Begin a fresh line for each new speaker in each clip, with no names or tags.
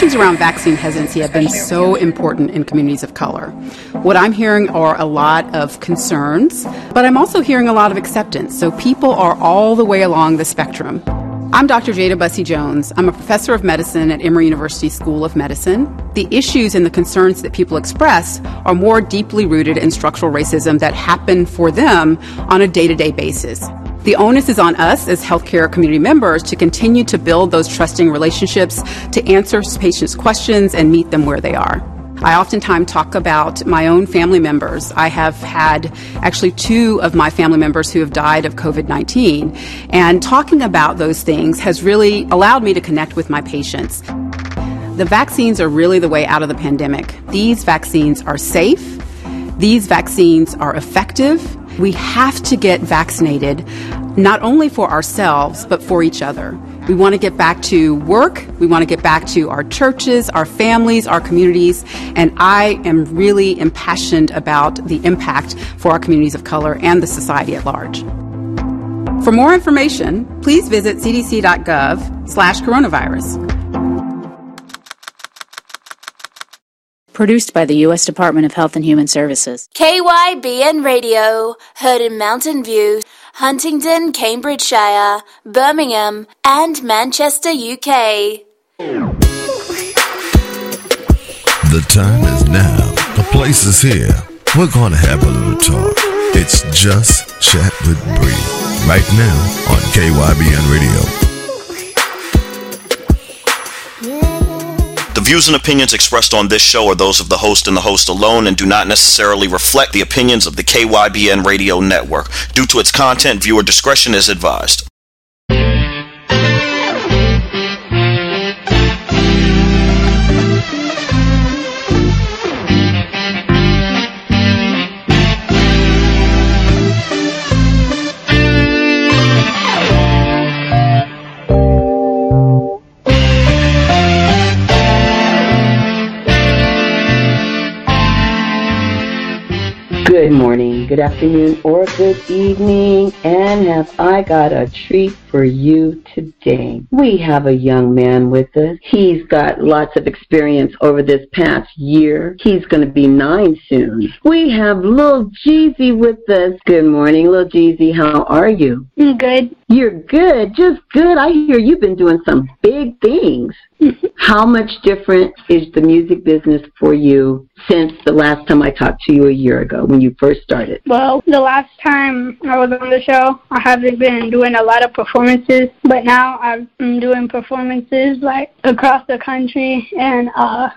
around vaccine hesitancy have been so important in communities of color. What I'm hearing are a lot of concerns, but I'm also hearing a lot of acceptance. So people are all the way along the spectrum. I'm Dr. Jada Bussey Jones. I'm a professor of medicine at Emory University School of Medicine. The issues and the concerns that people express are more deeply rooted in structural racism that happen for them on a day to day basis. The onus is on us as healthcare community members to continue to build those trusting relationships, to answer patients' questions, and meet them where they are. I oftentimes talk about my own family members. I have had actually two of my family members who have died of COVID 19. And talking about those things has really allowed me to connect with my patients. The vaccines are really the way out of the pandemic. These vaccines are safe, these vaccines are effective. We have to get vaccinated, not only for ourselves, but for each other. We want to get back to work. We want to get back to our churches, our families, our communities. And I am really impassioned about the impact for our communities of color and the society at large. For more information, please visit cdc.gov slash coronavirus.
Produced by the U.S. Department of Health and Human Services.
KYBN Radio, heard in Mountain View. Huntingdon, Cambridgeshire, Birmingham, and Manchester, UK.
The time is now. The place is here. We're going to have a little talk. It's just Chat with Bree. Right now on KYBN Radio.
The views and opinions expressed on this show are those of the host and the host alone and do not necessarily reflect the opinions of the KYBN radio network. Due to its content, viewer discretion is advised.
Afternoon, or good evening, and have I got a treat for you today. We have a young man with us. He's got lots of experience over this past year. He's going to be nine soon. We have Lil Jeezy with us. Good morning, Lil Jeezy. How are you?
I'm good.
You're good, just good. I hear you've been doing some big things. How much different is the music business for you since the last time I talked to you a year ago when you first started?
Well, the last time I was on the show, I haven't been doing a lot of performances, but now I'm doing performances like across the country and uh,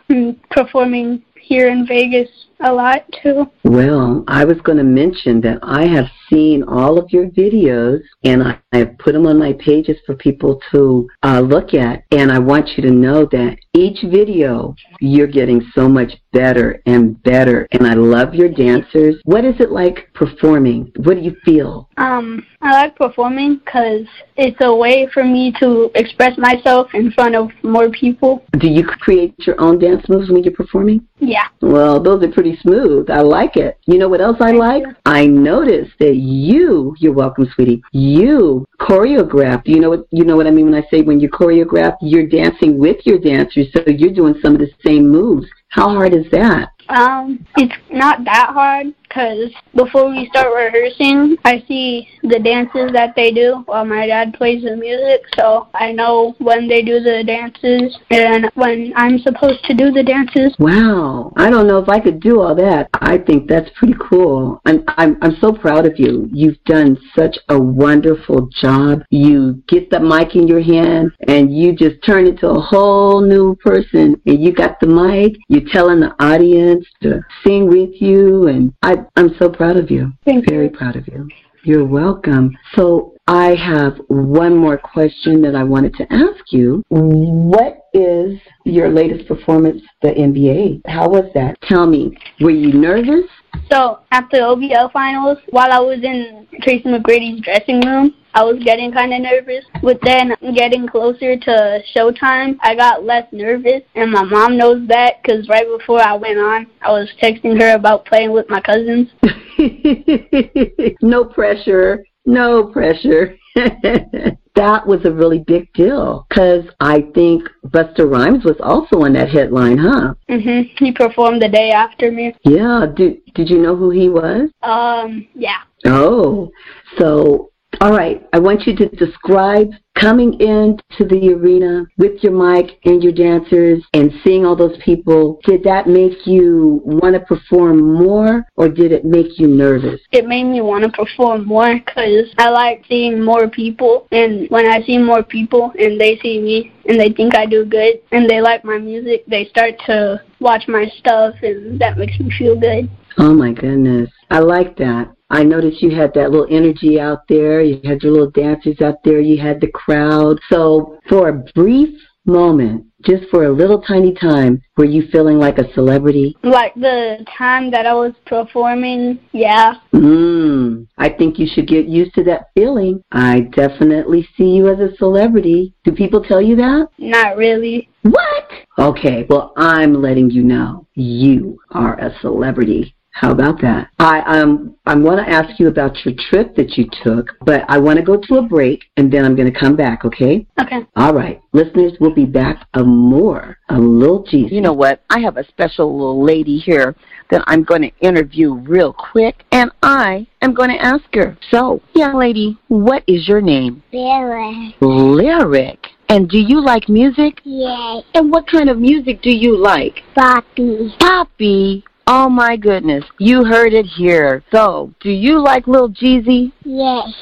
performing here in Vegas a lot too.
Well, I was going to mention that I have seen all of your videos and I, I have put them on my pages for people to uh, look at. And I want you to know that each video you're getting so much better and better. And I love your dancers. What is it like performing? What do you feel?
Um, I like performing because it's a way for me to express myself in front of more people.
Do you create your own dance moves when you're performing?
Yeah.
Well, those are pretty smooth. I like it. You know what else I like? I noticed that you, you're welcome, sweetie, you choreographed. You know what you know what I mean when I say when you choreograph, you're dancing with your dancers, so you're doing some of the same moves. How hard is that?
Um, it's not that hard because before we start rehearsing, I see the dances that they do while my dad plays the music, so I know when they do the dances and when I'm supposed to do the dances.
Wow, I don't know if I could do all that. I think that's pretty cool. I'm I'm I'm so proud of you. You've done such a wonderful job. You get the mic in your hand and you just turn into a whole new person. And you got the mic. You're telling the audience to sing with you, and I I'm so proud of you.
Thank
Very
you.
proud of you. You're welcome. So I have one more question that I wanted to ask you. What is your latest performance, the NBA? How was that? Tell me, were you nervous?
So at the OVL finals, while I was in Tracy McGrady's dressing room, I was getting kind of nervous. But then getting closer to showtime, I got less nervous, and my mom knows that because right before I went on, I was texting her about playing with my cousins.
no pressure. No pressure. that was a really big deal because I think Busta Rhymes was also on that headline, huh?
Mhm. He performed the day after me.
Yeah. Did Did you know who he was?
Um, yeah.
Oh, so all right. I want you to describe coming into the arena with your mic and your dancers and seeing all those people. Did that make you want to perform more, or did it make you nervous?
It made me want to perform more because I like seeing more people. And when I see more people and they see me and they think I do good and they like my music, they start to watch my stuff and that makes me feel good.
Oh my goodness. I like that. I noticed you had that little energy out there. You had your little dancers out there. You had the crowd. So for a brief moment, just for a little tiny time, were you feeling like a celebrity?
Like the time that I was performing, yeah.
Mmm. I think you should get used to that feeling. I definitely see you as a celebrity. Do people tell you that?
Not really.
What? Okay, well, I'm letting you know you are a celebrity. How about that? I um I want to ask you about your trip that you took, but I want to go to a break and then I'm going to come back, okay?
Okay.
All right. Listeners, we'll be back a more a Lil Jeezy.
You know what? I have a special little lady here that I'm going to interview real quick, and I am going to ask her. So, young lady, what is your name?
Lyric.
Lyric. And do you like music?
Yay.
And what kind of music do you like?
Poppy.
Poppy. Oh my goodness, you heard it here. So, do you like Lil Jeezy?
Yes.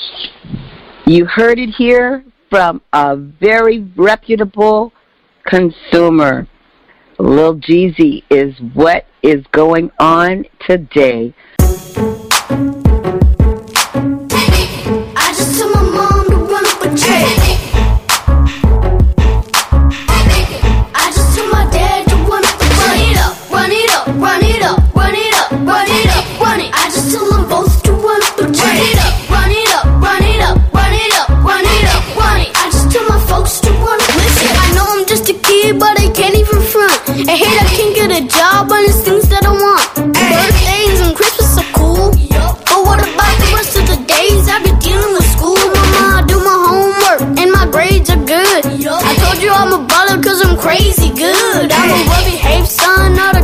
You heard it here from a very reputable consumer. Lil Jeezy is what is going on today.
I hate I can't get a job, on it's things that I want. Birthdays and Christmas are cool. But what about the rest of the days I be dealing with school? Mama, I do my homework and my grades are good. I told you I'm a baller cause I'm crazy good. I'm a well behaved son, not a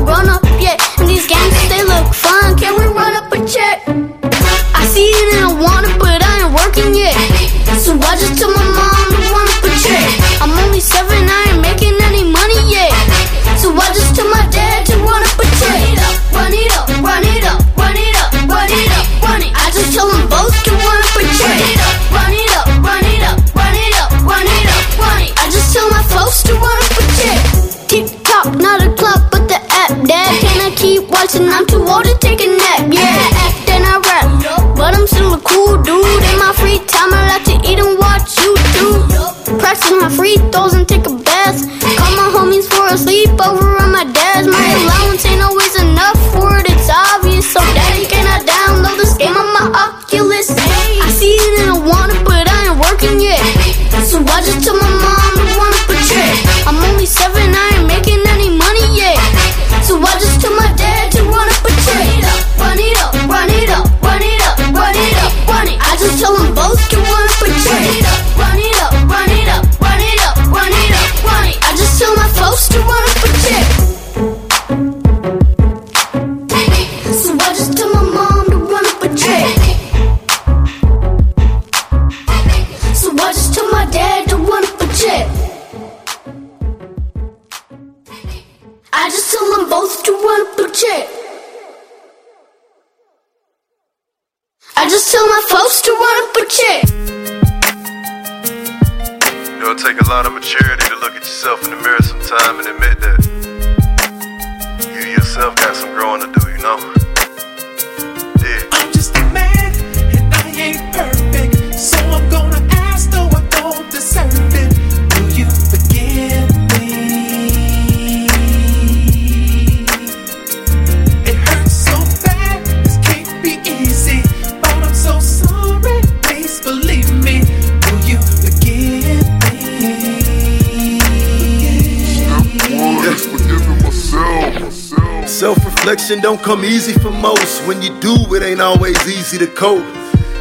Self reflection don't come easy for most. When you do, it ain't always easy to cope.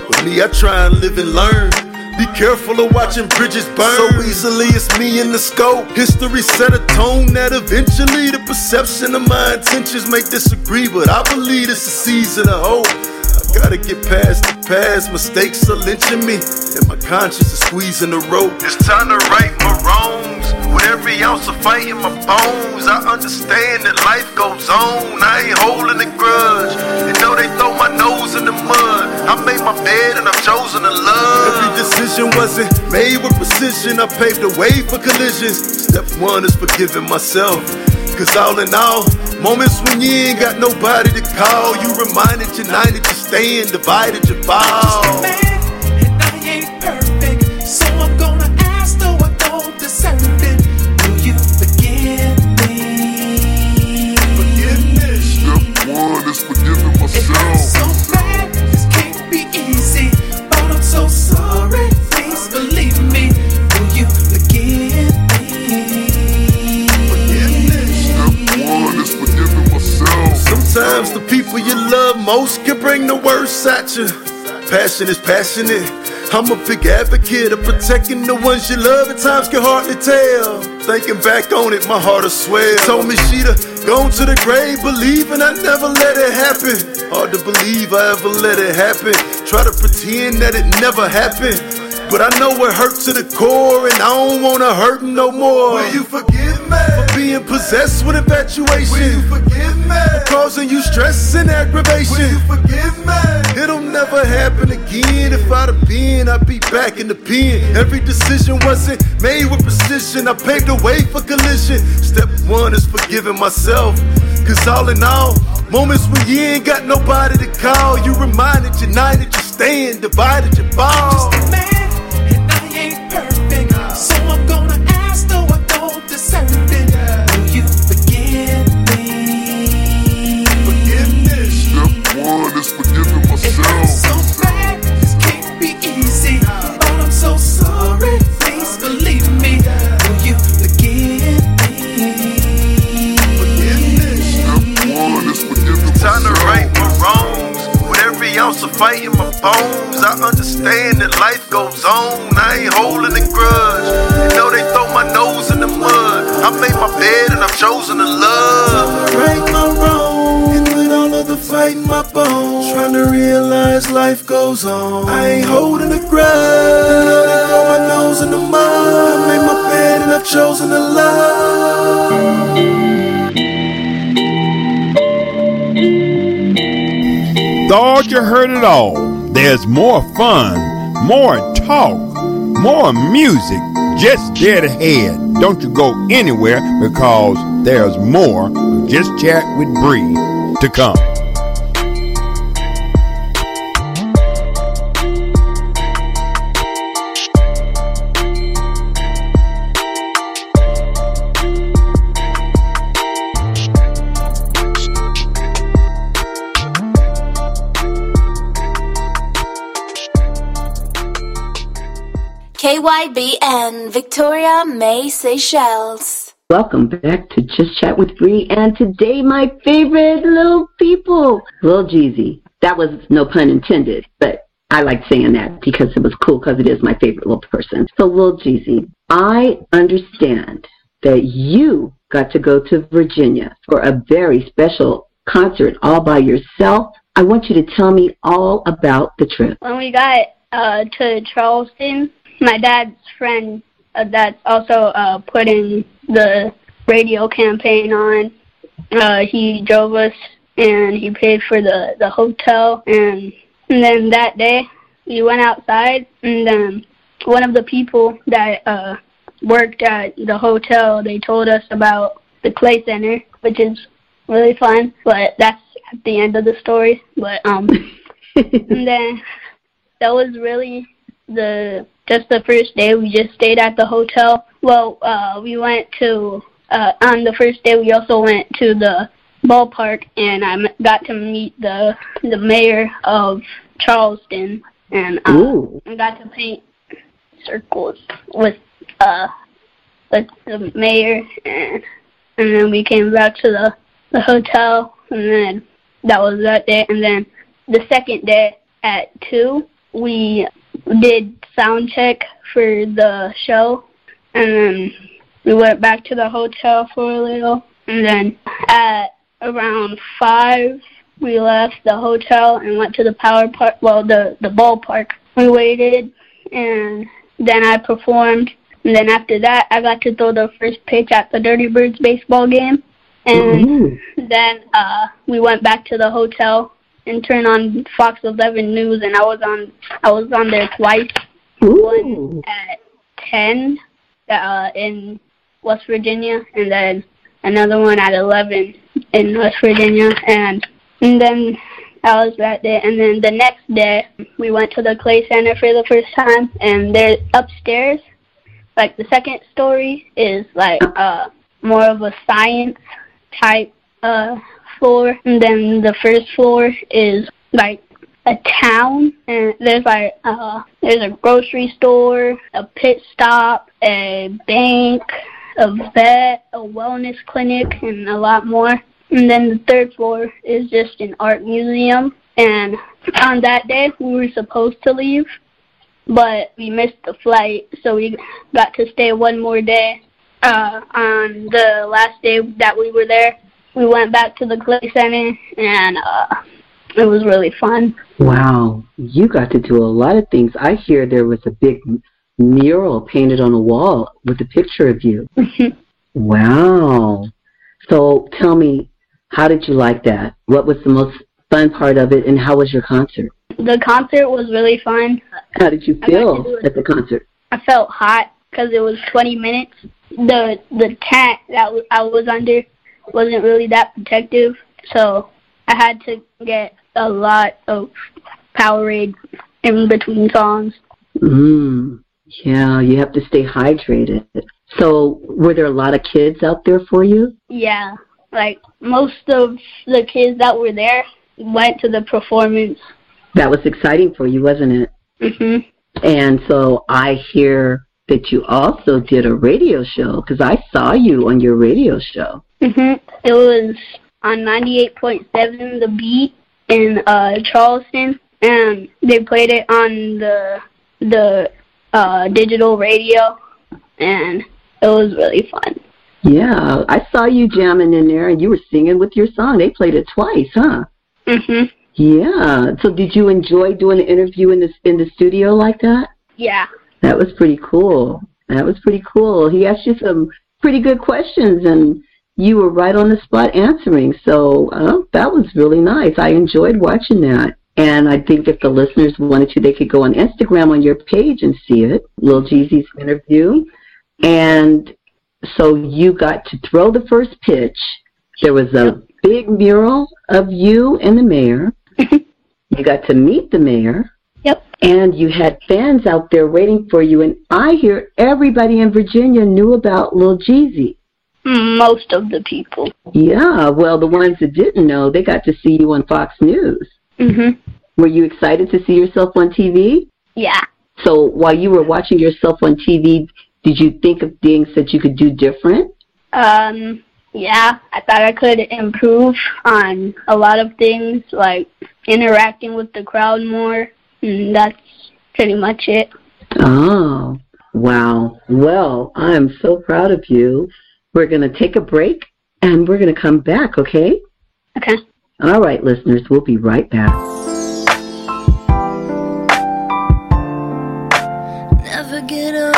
With me, I try and live and learn.
Be careful of watching bridges burn. So easily it's me in the scope. History set a tone that eventually the perception of my intentions may disagree, but I believe it's a season of hope. Gotta get past the past, mistakes are lynching me, and my conscience is squeezing the rope. It's time to right my wrongs. With every ounce of fight in my bones, I understand that life goes on. I ain't holding a grudge. And though they throw my nose in the mud, I made my bed and I've chosen to love. Every decision wasn't made with precision. I paved the way for collisions. Step one is forgiving myself. Cause all in all, moments when you ain't got nobody to call, you reminded united, you're staying divided, you fall. Sometimes the people you love most can bring the worst at you. Passion is passionate. I'm a big advocate of protecting the ones you love. At times can hardly tell. Thinking back on it, my heart will swell. Told me she'd have gone to the grave, believing I never let it happen. Hard to believe I ever let it happen. Try to pretend that it never happened. But I know it hurt to the core, and I don't wanna hurt no more. Will you forgive me for being possessed with infatuation? Will you forgive me for causing you stress and aggravation? Will you forgive me? It'll never happen again. If I'd have been, I'd be back in the pen. Every decision wasn't made with precision. I paved the way for collision. Step one is forgiving myself. Cause all in all, moments when you ain't got nobody to call, you reminded, united, you stand, divided, you fall. Fight in my bones, I understand that life goes on. I ain't holding a grudge. You know they throw my nose in the mud. I made my bed and I've chosen to love. Right my wrongs. And with all of the fight in my bones, trying to realize life goes on. I ain't holding a grudge. You know they throw my nose in the mud. I made my bed and I've chosen to love.
Thought you heard it all. There's more fun, more talk, more music just dead ahead. Don't you go anywhere because there's more Just Chat with Bree to come.
KYBN, Victoria Mahé Seychelles.
Welcome back to Just Chat with Bree, and today my favorite little people, Lil Jeezy. That was no pun intended, but I like saying that because it was cool because it is my favorite little person. So Lil Jeezy, I understand that you got to go to Virginia for a very special concert all by yourself. I want you to tell me all about the trip.
When we got uh, to Charleston, my dad's friend uh, that's also uh, putting the radio campaign on, uh, he drove us and he paid for the, the hotel. And, and then that day, we went outside and then one of the people that uh, worked at the hotel, they told us about the Clay Center, which is really fun, but that's at the end of the story. But um, and then that was really the just the first day. We just stayed at the hotel. Well, uh, we went to uh, on the first day. We also went to the ballpark, and I m- got to meet the the mayor of Charleston, and uh,
Ooh.
I got to paint circles with uh with the mayor, and and then we came back to the the hotel, and then that was that day. And then the second day at two, we did sound check for the show, and then we went back to the hotel for a little, and then at around five we left the hotel and went to the power park. Well, the the ballpark. We waited, and then I performed. And then after that, I got to throw the first pitch at the Dirty Birds baseball game. And then uh, we went back to the hotel and turned on Fox 11 News, and I was on I was on there twice. One at 10 uh, in West Virginia, and then another one at 11 in West Virginia, and and then I was that day. And then the next day, we went to the Clay Center for the first time, and they're upstairs, like the second story is like uh more of a science type uh floor, and then the first floor is like a town, and there's like uh there's a grocery store, a pit stop, a bank, a vet, a wellness clinic, and a lot more. And then the third floor is just an art museum. And on that day, we were supposed to leave, but we missed the flight, so we got to stay one more day. Uh, on the last day that we were there, we went back to the Clay Center, and uh, it was really fun.
Wow, you got to do a lot of things. I hear there was a big mural painted on a wall with a picture of you. wow. So tell me, how did you like that? What was the most fun part of it, and how was your concert?
The concert was really fun.
How did you
I got to
feel at the concert?
I felt hot because it was 20 minutes. The the tent that I was under wasn't really that protective, so I had to get a lot of Powerade in between songs.
Mm, yeah, you have to stay hydrated. So, were there a lot of kids out there for you?
Yeah, like most of the kids that were there went to the performance.
That was exciting for you, wasn't it?
Mhm.
And so I hear that you also did a radio show because I saw you on your radio show.
Mhm. It was on 98.7 The Beat in uh Charleston, and they played it on the the uh digital radio, and it was really fun.
Yeah, I saw you jamming in there and you were singing with your song. They played it twice, huh?
Mhm.
Yeah. So did you enjoy doing the interview in the in the studio like that?
Yeah.
That was pretty cool. That was pretty cool. He asked you some pretty good questions and you were right on the spot answering. So uh, that was really nice. I enjoyed watching that. And I think if the listeners wanted to, they could go on Instagram on your page and see it, Lil Jeezy's interview. And so you got to throw the first pitch. There was a big mural of you and the mayor. you got to meet the mayor.
Yep.
And you had fans out there waiting for you. And I hear everybody in Virginia knew about Lil Jeezy.
Most of the people.
Yeah, well, the ones that didn't know, they got to see you on Fox News.
Mhm.
Were you excited to see yourself on TV?
Yeah.
So while you were watching yourself on TV, did you think of things that you could do different?
Um. Yeah, I thought I could improve on a lot of things, like interacting with the crowd more. And that's pretty much it.
Oh, wow. Well, I'm so proud of you. We're going to take a break and we're going to come back, okay?
Okay.
All right, listeners, we'll be right back.
Never get over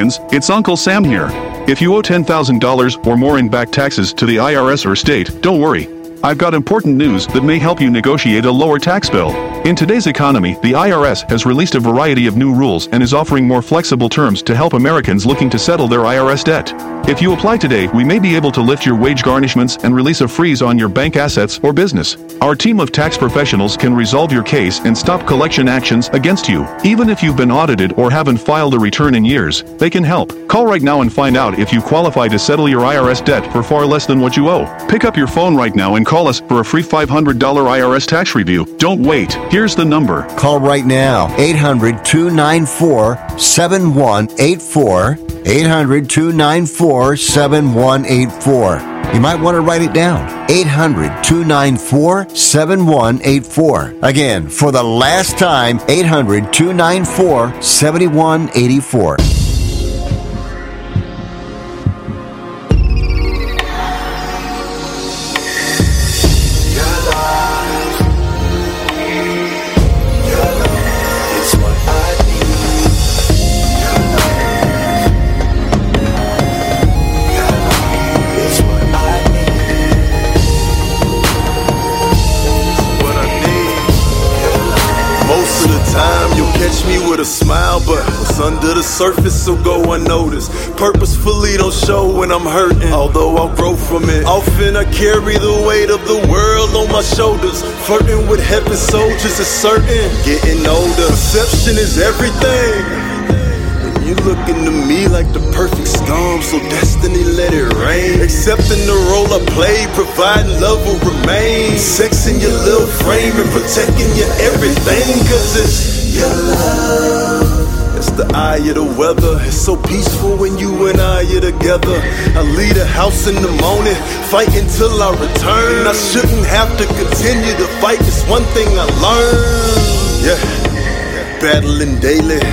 Americans. It's Uncle Sam here. If you owe $10,000 or more in back taxes to the IRS or state, don't worry. I've got important news that may help you negotiate a lower tax bill. In today's economy, the IRS has released a variety of new rules and is offering more flexible terms to help Americans looking to settle their IRS debt. If you apply today, we may be able to lift your wage garnishments and release a freeze on your bank assets or business. Our team of tax professionals can resolve your case and stop collection actions against you. Even if you've been audited or haven't filed a return in years, they can help. Call right now and find out if you qualify to settle your IRS debt for far less than what you owe. Pick up your phone right now and call us for a free $500 IRS tax review. Don't wait. Here's the number.
Call right now 800 294 7184. 800 294 7184. You might want to write it down 800 294 7184. Again, for the last time 800 294 7184.
Will go unnoticed. Purposefully don't show when I'm hurting, although I'll grow from it. Often I carry the weight of the world on my shoulders. Flirting with heaven soldiers is certain. Getting older, perception is everything. You looking to me like the perfect storm, so destiny let it rain. Accepting the role I play, providing love will remain. Sex in your little frame and protecting your everything, cause it's your love. The eye of the weather. It's so peaceful when you and I are together. I leave the house in the morning, fight until I return. I shouldn't have to continue to fight. It's one thing I learned. Yeah, battling daily.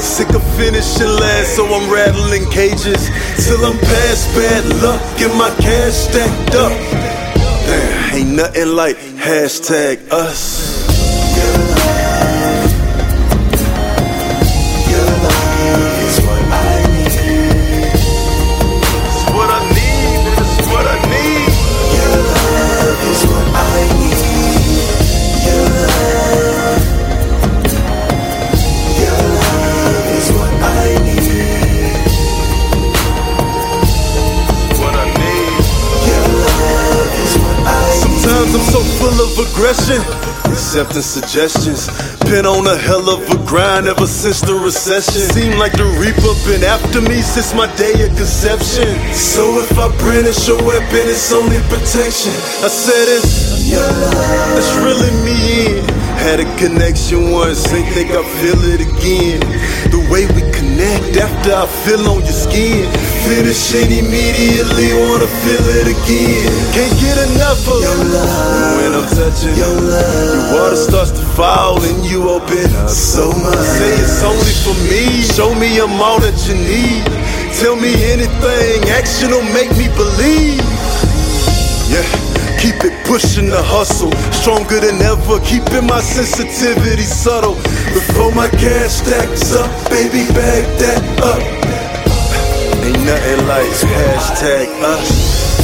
Sick of finishing last, so I'm rattling cages. Till I'm past bad luck Get my cash stacked up. Damn, ain't nothing like hashtag us. Aggression, accepting suggestions. Been on a hell of a grind ever since the recession. Seem like the reaper been after me since my day of conception. So if I brandish a weapon, it's only protection. I said it's that's really me. Had a connection once, ain't think I feel it again. The way we connect after I feel on your skin. Finishing immediately, wanna feel it again. Can't get enough of your love. When I'm touching your love, your water starts to fall and you open up so much. Say it's only for me, show me I'm all that you need. Tell me anything, action will make me believe. Yeah, keep it pushing the hustle. Stronger than ever, keeping my sensitivity subtle. Before my cash stacks up, baby, back that up. Ain't nothing like hashtag us.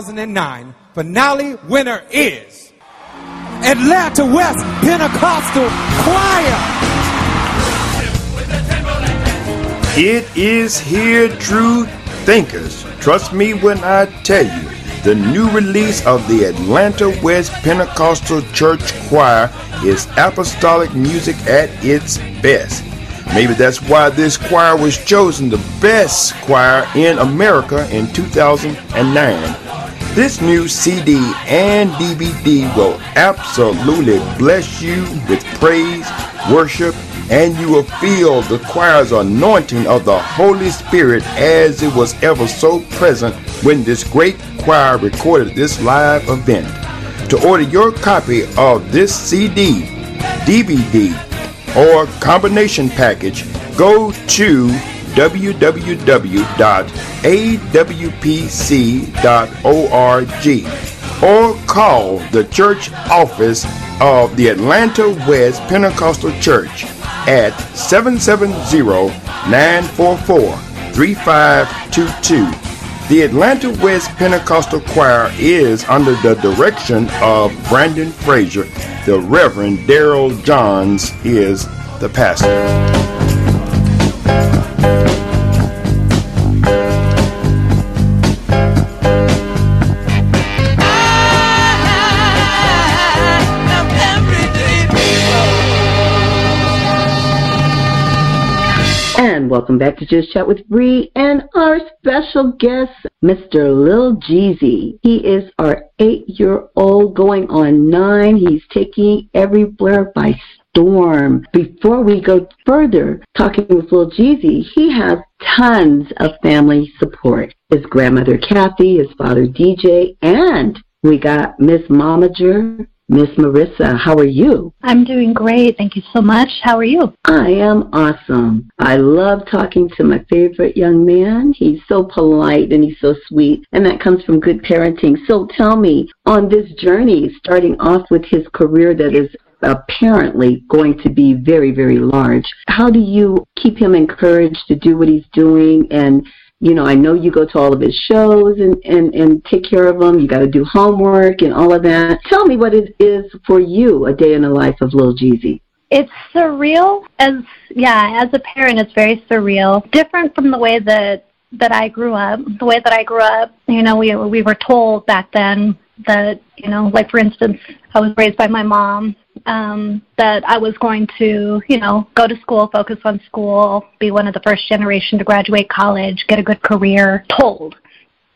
2009 finale winner is Atlanta West Pentecostal Choir.
It is here, true thinkers. Trust me when I tell you, the new release of the Atlanta West Pentecostal Church Choir is apostolic music at its best. Maybe that's why this choir was chosen the best choir in America in 2009. This new CD and DVD will absolutely bless you with praise, worship, and you will feel the choir's anointing of the Holy Spirit as it was ever so present when this great choir recorded this live event. To order your copy of this CD, DVD, or combination package, go to www.awpc.org or call the church office of the Atlanta West Pentecostal Church at 770-944-3522. The Atlanta West Pentecostal Choir is under the direction of Brandon Frazier. The Reverend Daryl Johns is the pastor.
And welcome back to Just Chat with Bree and our special guest, Mr. Lil Jeezy. He is our eight-year-old going on nine. He's taking everywhere by storm. Before we go further talking with Lil Jeezy, he has tons of family support. His grandmother Kathy, his father DJ, and we got Miss Momager, Miss Marissa. How are you?
I'm doing great. Thank you so much. How are you?
I am awesome. I love talking to my favorite young man. He's so polite and he's so sweet, and that comes from good parenting. So tell me, on this journey, starting off with his career that is apparently going to be very, very large, how do you keep him encouraged to do what he's doing and you know, I know you go to all of his shows and, and, and take care of him. You got to do homework and all of that. Tell me what it is for you, a day in the life of Lil Jeezy.
It's surreal as yeah, as a parent it's very surreal. Different from the way that that I grew up. The way that I grew up, you know, we we were told back then that, you know, like for instance, I was raised by my mom um, that I was going to, you know, go to school, focus on school, be one of the first generation to graduate college, get a good career, told.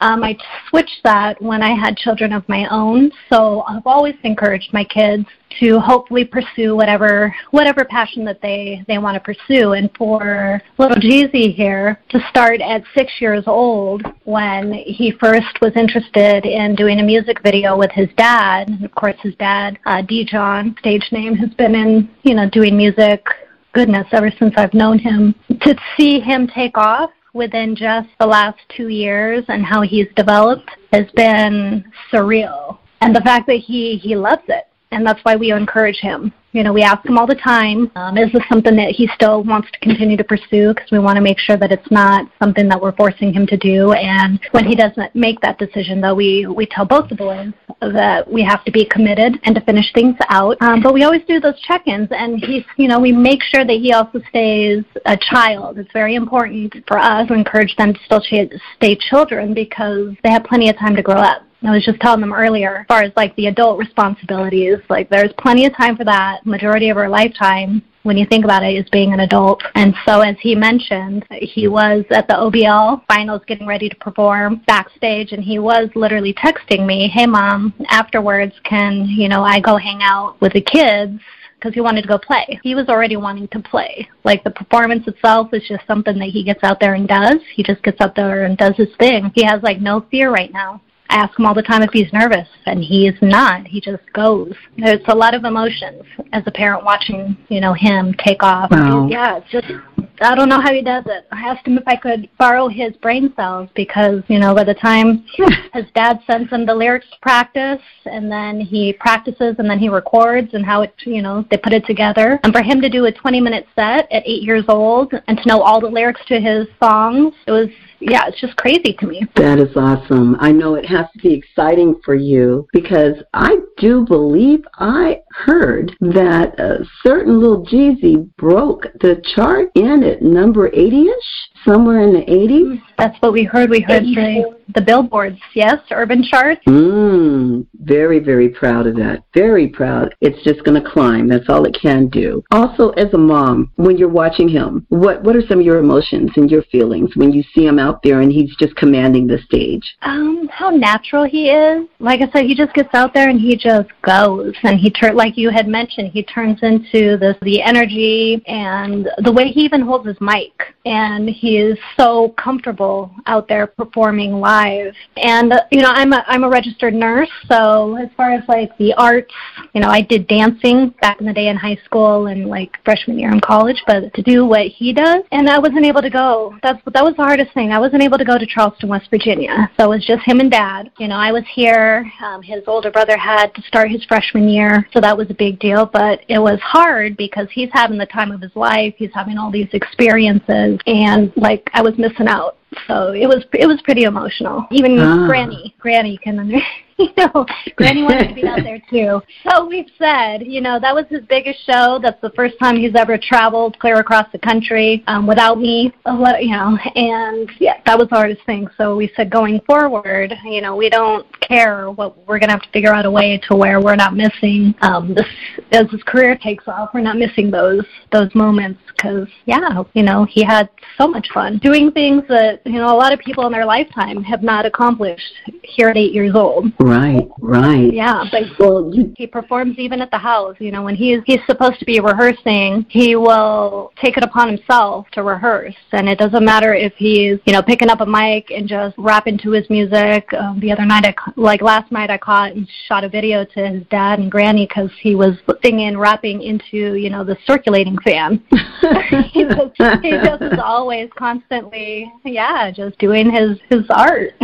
Um, I switched that when I had children of my own. So I've always encouraged my kids to hopefully pursue whatever whatever passion that they they want to pursue. And for little Jeezy here to start at six years old when he first was interested in doing a music video with his dad. And of course, his dad, uh, Dijon, stage name, has been in you know doing music. Goodness, ever since I've known him, to see him take off within just the last two years and how he's developed has been surreal. And the fact that he he loves it, and that's why we encourage him. You know, we ask him all the time, um, is this something that he still wants to continue to pursue? Because we want to make sure that it's not something that we're forcing him to do. And when he doesn't make that decision, though, we we tell both the boys that we have to be committed and to finish things out. Um, but we always do those check-ins, and he's, you know, we make sure that he also stays a child. It's very important for us to encourage them to still ch- stay children because they have plenty of time to grow up. I was just telling them earlier, as far as like the adult responsibilities, like there's plenty of time for that. Majority of our lifetime, when you think about it, is being an adult. And so, as he mentioned, he was at the OBL finals getting ready to perform backstage, and he was literally texting me, "Hey, mom, afterwards, can you know I go hang out with the kids?" because he wanted to go play. He was already wanting to play. Like the performance itself is just something that he gets out there and does. He just gets out there and does his thing. He has like no fear right now. I ask him all the time if he's nervous, and he is not. He just goes. There's a lot of emotions as a parent watching, you know, him take off.
Wow.
Yeah, it's just I don't know how he does it. I asked him if I could borrow his brain cells because, you know, by the time his dad sends him the lyrics to practice and then he practices and then he records and how it, you know, they put it together. And for him to do a 20 minute set at eight years old and to know all the lyrics to his songs, it was, yeah, it's just crazy to me.
That is awesome. I know it has to be exciting for you because I do believe I heard that a certain little Jeezy broke the chart in at number 80ish, somewhere in the 80s.
That's what we heard. We heard the, the billboards, yes, urban charts.
Mmm, very, very proud of that. Very proud. It's just going to climb. That's all it can do. Also, as a mom, when you're watching him, what what are some of your emotions and your feelings when you see him out there and he's just commanding the stage?
Um, how natural he is. Like I said, he just gets out there and he just goes. And he turn like you had mentioned, he turns into this the energy and the way he even holds his mic. And he is so comfortable out there performing live. And uh, you know, I'm a I'm a registered nurse, so as far as like the arts, you know, I did dancing back in the day in high school and like freshman year in college, but to do what he does, and I wasn't able to go. That's that was the hardest thing. I wasn't able to go to Charleston, West Virginia. So it was just him and dad. You know, I was here. Um, his older brother had to start his freshman year, so that was a big deal. But it was hard because he's having the time of his life. He's having all these experiences, and like I was missing out. So it was it was pretty emotional. Even
Ah.
Granny, Granny can under, you know, Granny wanted to be out there too. So we've said, you know, that was his biggest show. That's the first time he's ever traveled clear across the country um, without me. You know, and yeah, that was the hardest thing. So we said going forward, you know, we don't care what we're gonna have to figure out a way to where we're not missing um, this as his career takes off. We're not missing those those moments because yeah, you know, he had so much fun doing things that you know a lot of people in their lifetime have not accomplished here at eight years old.
Right, right.
Yeah, but well, he performs even at the house. You know, when he's he's supposed to be rehearsing, he will take it upon himself to rehearse, and it doesn't matter if he's you know picking up a mic and just rapping to his music. Um, the other night, I like last night, I caught and shot a video to his dad and granny because he was singing, rapping into you know the circulating fan. he just he just is always constantly yeah just doing his his art.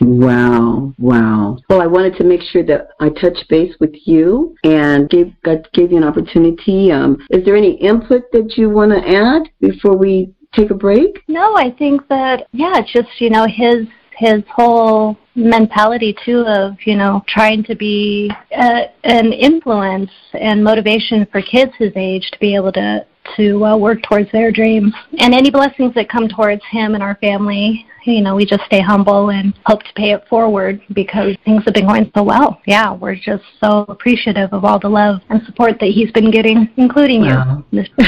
Wow, wow. Well, I wanted to make sure that I touch base with you and gave gave you an opportunity. Um, is there any input that you want to add before we take a break?
No, I think that yeah, just you know his his whole mentality too of you know trying to be uh, an influence and motivation for kids his age to be able to to uh, work towards their dreams and any blessings that come towards him and our family you know, we just stay humble and hope to pay it forward because things have been going so well. Yeah, we're just so appreciative of all the love and support that he's been getting, including
Wow.
you.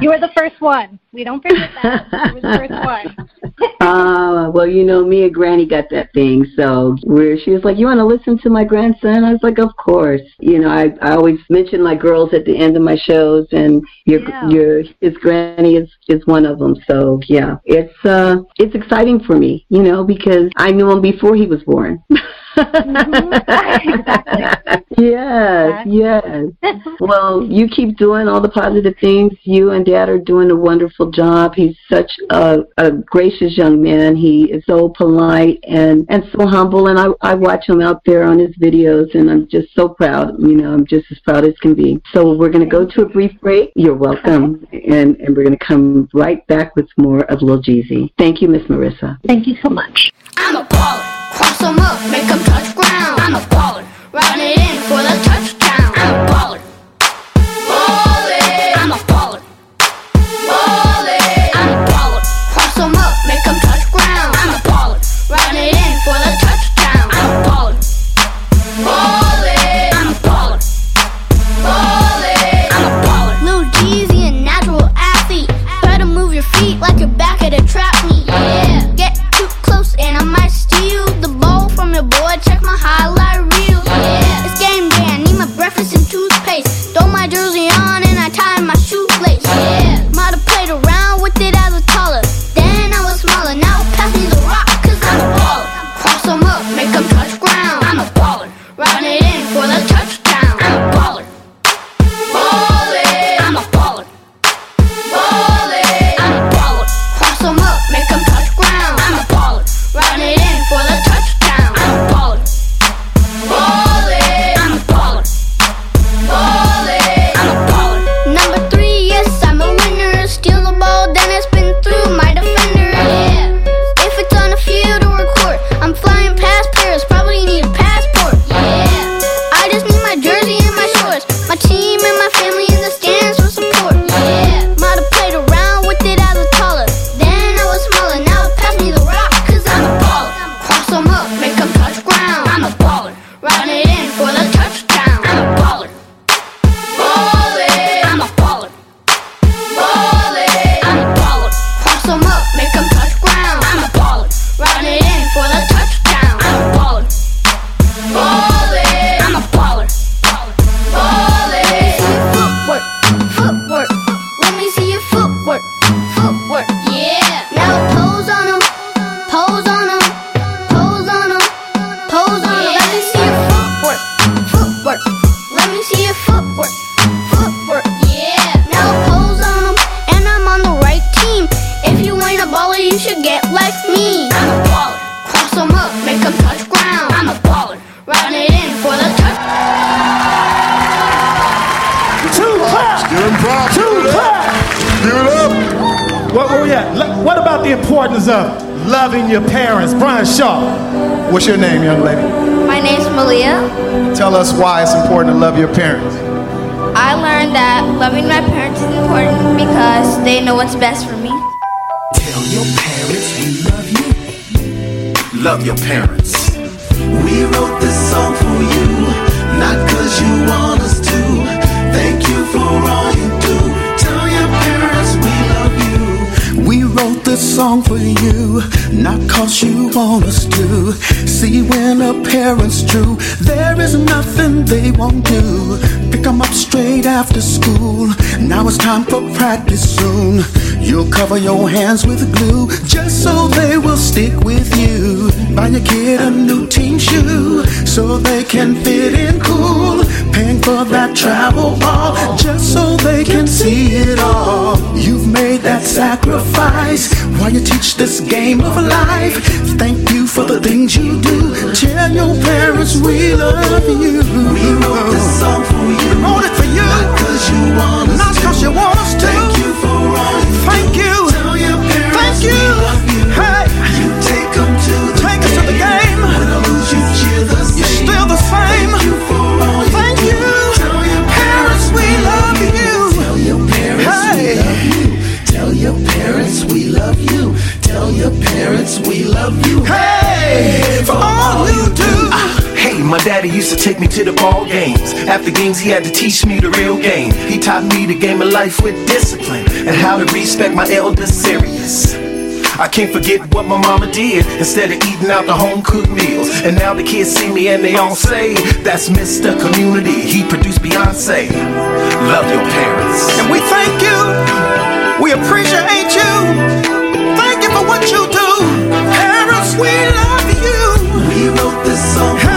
you were the first one. We don't forget that. You were the first one.
Uh, well, you know, me and Granny got that thing. So where she was like, "You want to listen to my grandson?" I was like, "Of course." You know, I I always mention my girls at the end of my shows, and your
Yeah.
your his Granny is is one of them. So yeah, it's uh it's exciting for me, you know, because I knew him before he was born. Mm-hmm. yes, yes. well, you keep doing all the positive things. You and Dad are doing a wonderful job. He's such a, a gracious young man. He is so polite and and so humble. And I I watch him out there on his videos, and I'm just so proud. You know, I'm just as proud as can be. So we're going to go to a brief break. You're welcome, and and we're going to come right back with more of Lil Jeezy. Thank you, Miss Marissa.
Thank you so much.
I'm a baller. Cross 'em up, make 'em touch ground. I'm a baller. Run it in for the touchdown.
Won't do. Pick 'em up straight after school. Now it's time for practice soon. You'll cover your hands with glue just so they will stick with you. Buy your kid a new team shoe so they can fit in cool. Paying for that travel ball just so they can see it all. You've made that sacrifice while you teach this game of life. Thank you for the things you do. Tell your parents we love you. We wrote this song for you. We wrote it for you. Not cause you want us Not cause you want Thank you. Tell your parents Thank you. We love you. Hey. You take them to the, take game. To the game. When I lose, you cheer the same. You're still the same. Thank you Tell your parents we love you. Tell your parents we love you. Tell your parents we love you. Tell your parents we love you. Hey. For all my daddy used to take me to the ball games. After games, he had to teach me the real game. He taught me the game of life with discipline and how to respect my elders serious. I can't forget what my mama did instead of eating out the home cooked meals. And now the kids see me and they all say, That's Mr. Community. He produced Beyonce. Love your parents.
And we thank you. We appreciate you. Thank you for what you do. Parents, we love you.
We wrote this song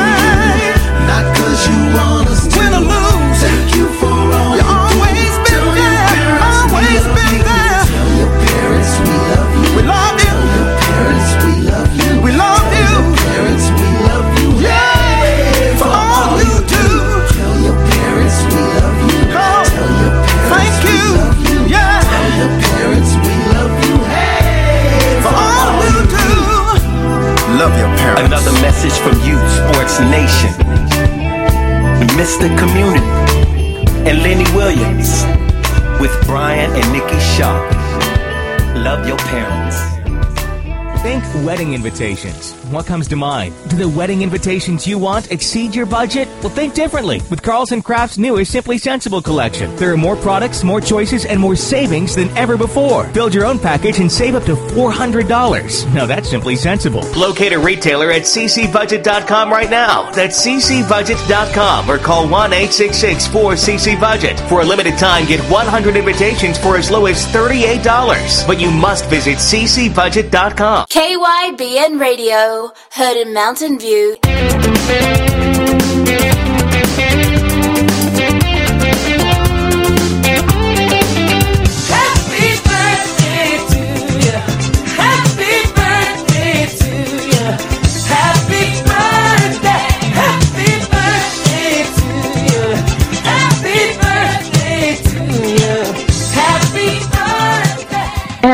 Another message from you, Sports Nation. Mr. Community and Lenny Williams with Brian and Nikki Shaw. Love your parents.
Think wedding invitations. What comes to mind? Do the wedding invitations you want exceed your budget? Well, think differently with Carlson Craft's newest Simply Sensible collection. There are more products, more choices, and more savings than ever before. Build your own package and save up to $400. Now that's simply sensible. Locate a retailer at ccbudget.com right now. That's ccbudget.com or call 1 866 4CC Budget. For a limited time, get 100 invitations for as low as $38. But you must visit ccbudget.com.
KYBN Radio, heard in Mountain View.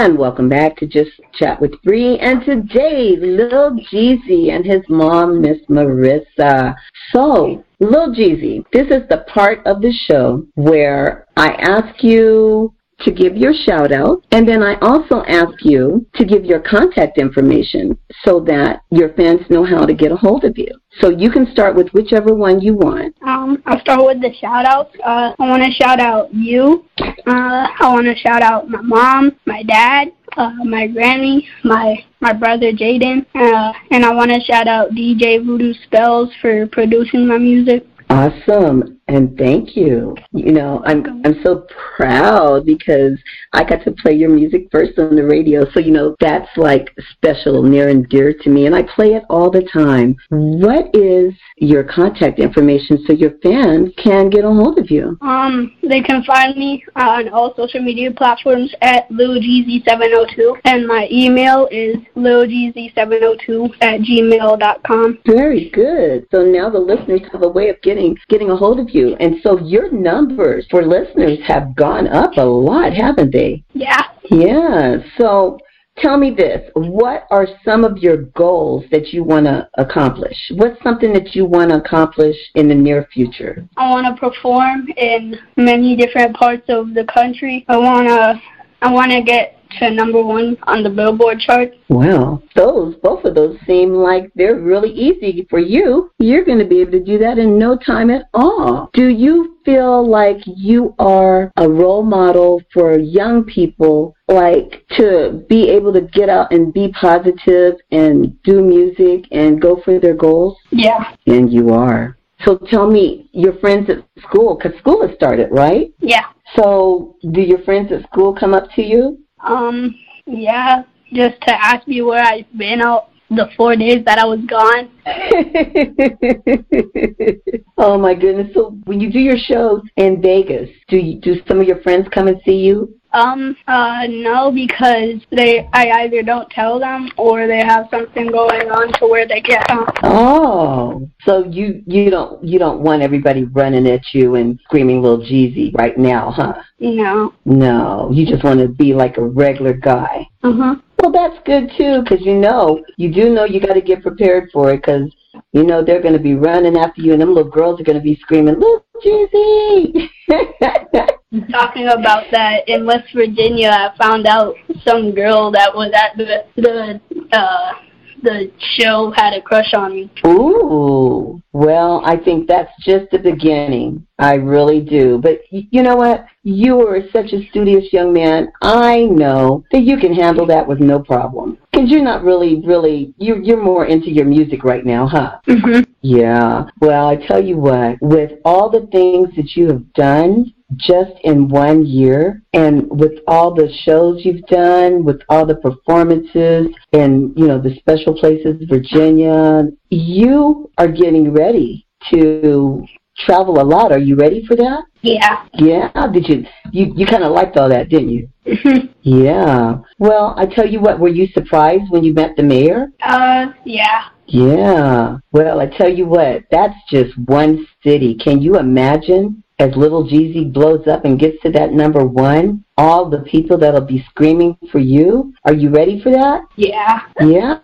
And welcome back to Just Chat with Bree. And today, Lil Jeezy and his mom, Miss Marissa. So, Lil Jeezy, this is the part of the show where I ask you to give your shout out, and then I also ask you to give your contact information so that your fans know how to get a hold of you. So you can start with whichever one you want.
Um, I'll start with the shout outs. Uh, I want to shout out you. Uh, I want to shout out my mom, my dad, uh, my granny, my my brother Jaden, uh, and I want to shout out DJ Voodoo Spells for producing my music.
Awesome, and thank you. You know, I'm I'm so proud because I got to play your music first on the radio. So you know, that's like special, near and dear to me, and I play it all the time. What is your contact information so your fans can get a hold of you?
Um, they can find me on all social media platforms at LilJeezy702, and my email is liljeezy702 at gmail.com.
Very good. So now the listeners have a way of getting getting a hold of you, and so your numbers for listeners have gone up a lot, haven't they?
Yeah.
Yeah. So tell me this: What are some of your goals that you want to accomplish? What's something that you want to accomplish in the near future?
I want to perform in many different parts of the country. I want to I want to get to number 1 on the Billboard chart.
Well, those both of those seem like they're really easy for you. You're going to be able to do that in no time at all. Do you feel like you are a role model for young people like to be able to get out and be positive and do music and go for their goals?
Yeah.
And you are. So tell me, your friends at school, because school has started, right?
Yeah.
So do your friends at school come up to you?
Um yeah, just to ask me where I've been out the 4 days that I was gone.
oh my goodness! So when you do your shows in Vegas, do you, do some of your friends come and see you?
Um, uh, no, because they, I either don't tell them or they have something going on to where they can't come.
Oh, so you you don't you don't want everybody running at you and screaming "Little Jeezy" right now, huh?
No.
No, you just want to be like a regular guy.
Uh huh.
Well, that's good too, because you know you do know you got to get prepared for it, because you know they're going to be running after you, and them little girls are going to be screaming "Little Jeezy."
Talking about that in West Virginia, I found out some girl that was at the the uh the show had a crush on me.
Ooh. Well, I think that's just the beginning. I really do. But you know what? You are such a studious young man. I know that you can handle that with no problem. Because you're not really, really, you, you're more into your music right now, huh?
Mm-hmm.
Yeah. Well, I tell you what, with all the things that you have done just in one year and with all the shows you've done, with all the performances and, you know, the special places, Virginia, you are getting ready to travel a lot. Are you ready for that?
Yeah.
Yeah. Did you, you, you kind of liked all that, didn't you? Yeah. Well, I tell you what, were you surprised when you met the mayor?
Uh, yeah.
Yeah. Well, I tell you what, that's just one city. Can you imagine as little Jeezy blows up and gets to that number one, all the people that'll be screaming for you? Are you ready for that?
Yeah.
Yeah.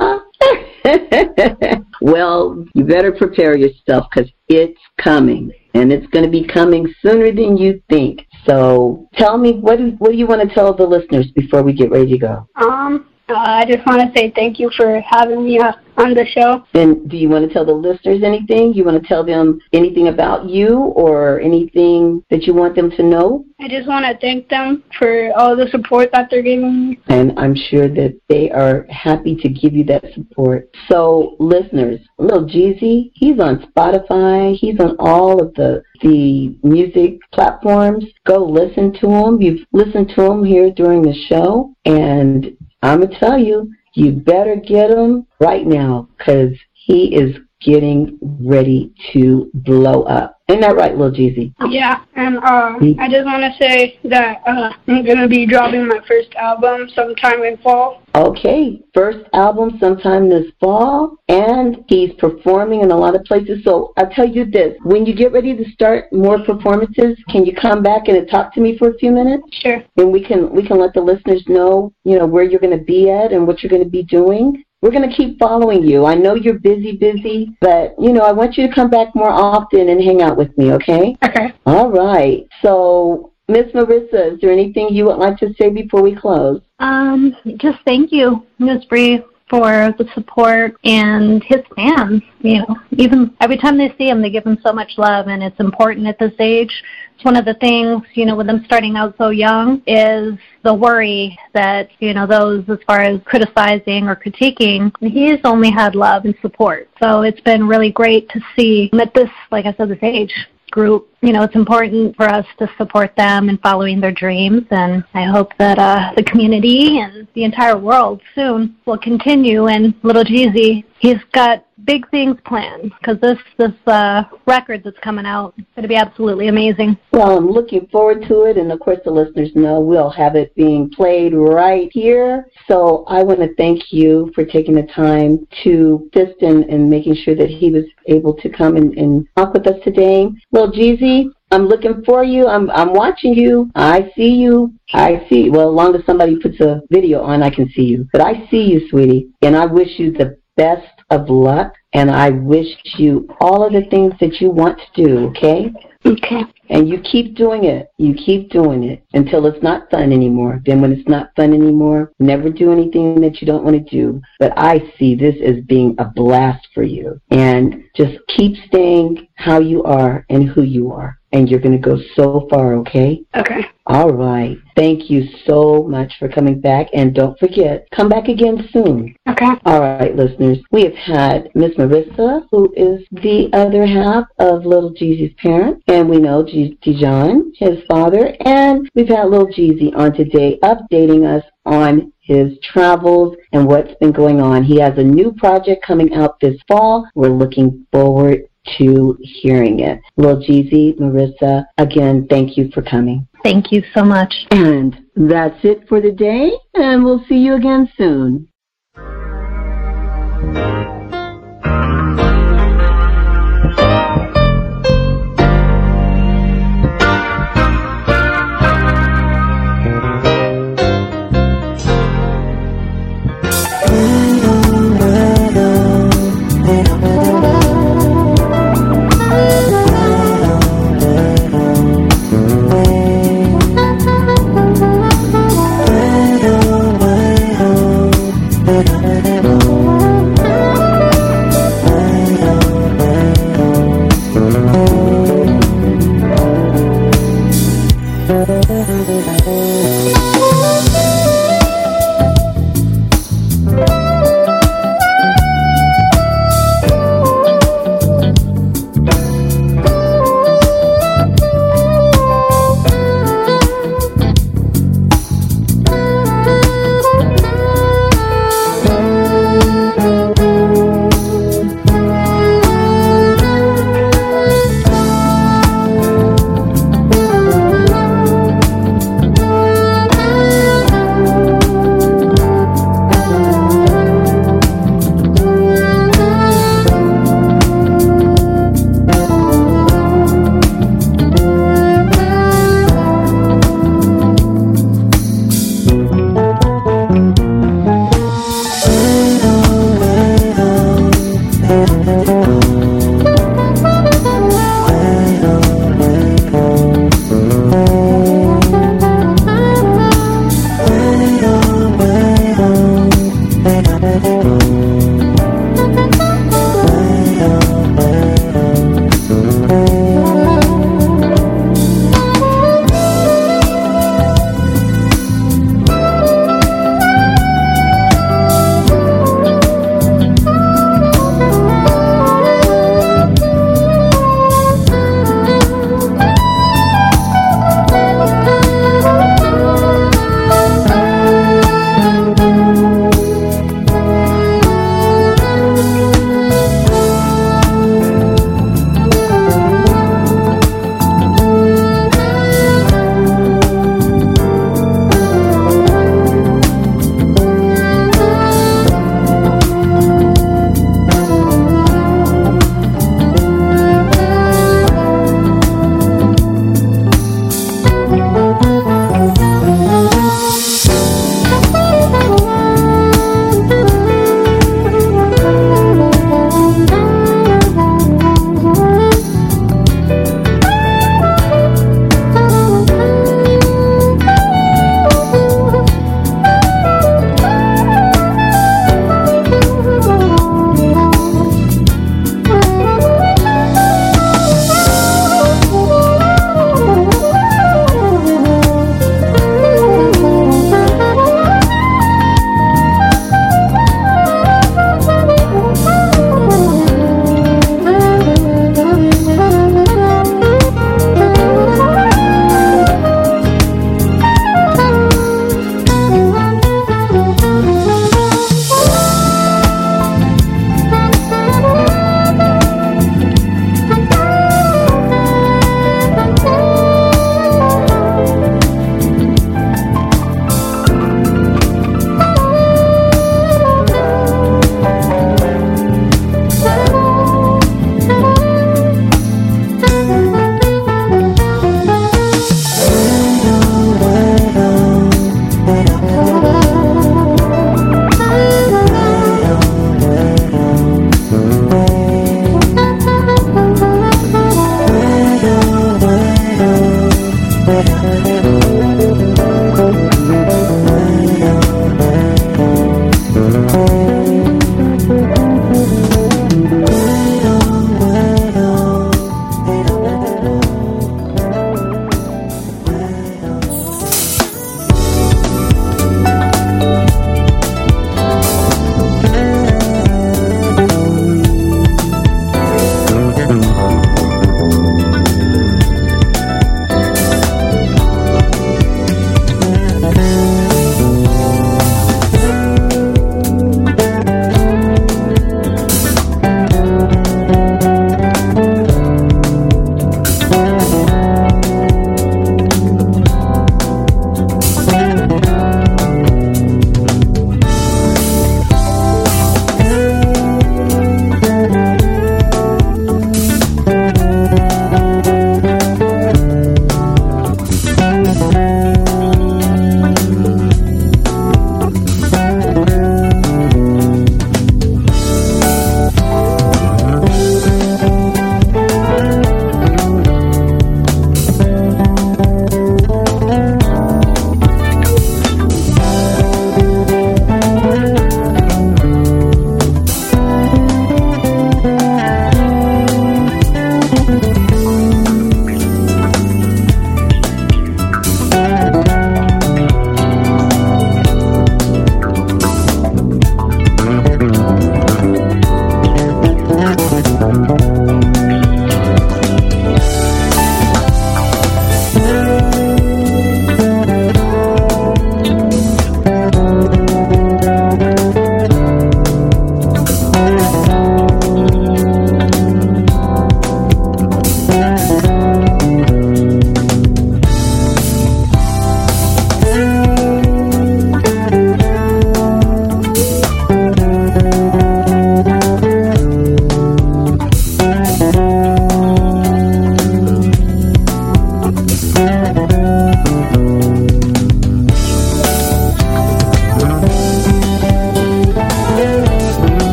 well, you better prepare yourself because it's coming, and it's going to be coming sooner than you think. So, tell me what do what do you want to tell the listeners before we get ready to go?
Um, uh, I just want to say thank you for having me uh, on the show.
And do you want to tell the listeners anything? You want to tell them anything about you or anything that you want them to know?
I just want to thank them for all the support that they're giving me.
And I'm sure that they are happy to give you that support. So, listeners, Lil Jeezy, he's on Spotify. He's on all of the the music platforms. Go listen to him. You've listened to him here during the show, and I'm gonna tell you, you better get him right now because he is getting ready to blow up. Ain't that right, Lil Jeezy?
Yeah, and uh, I just want to say that uh, I'm gonna be dropping my first album sometime in fall.
Okay, first album sometime this fall, and he's performing in a lot of places. So I'll tell you this: when you get ready to start more performances, can you come back and talk to me for a few minutes?
Sure.
And we can we can let the listeners know, you know, where you're going to be at and what you're going to be doing. We're going to keep following you. I know you're busy, busy, but you know, I want you to come back more often and hang out with me, okay?
Okay.
All right. So, Miss Marissa, is there anything you would like to say before we close?
Um, just thank you, Ms. Bree, for the support and his fans. You know, even every time they see him, they give him so much love, and it's important at this age. It's one of the things, you know, with them starting out so young, is the worry that you know those as far as criticizing or critiquing. He's only had love and support, so it's been really great to see him at this, like I said, this age group. You know, it's important for us to support them in following their dreams, and I hope that uh, the community and the entire world soon will continue. And Little Jeezy, he's got big things planned because this this uh, record that's coming out is going to be absolutely amazing.
Well, I'm looking forward to it, and of course, the listeners know we'll have it being played right here. So I want to thank you for taking the time to in, in making sure that he was able to come and, and talk with us today. Well, Jeezy, I'm looking for you. I'm I'm watching you. I see you. I see. Well, as long as somebody puts a video on, I can see you. But I see you, sweetie, and I wish you the best of luck. And I wish you all of the things that you want to do. Okay.
Okay.
And you keep doing it. You keep doing it until it's not fun anymore. Then when it's not fun anymore, never do anything that you don't want to do. But I see this as being a blast for you. And just keep staying how you are and who you are. And you're going to go so far, okay?
Okay.
All right. Thank you so much for coming back. And don't forget, come back again soon.
Okay.
All right, listeners. We have had Miss Marissa, who is the other half of Little Jeezy's parents. And we know G- Dijon, his father. And we've had Little Jeezy on today updating us on his travels and what's been going on. He has a new project coming out this fall. We're looking forward to hearing it. Lil Jeezy, Marissa, again, thank you for coming.
Thank you so much.
And that's it for the day, and we'll see you again soon.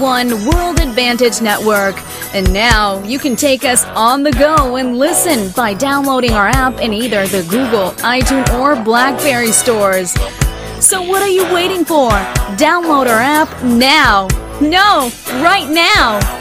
One World Advantage Network. And now you can take us on the go and listen by downloading our app in either the Google, iTunes, or Blackberry stores. So what are you waiting for? Download our app now. No, right now.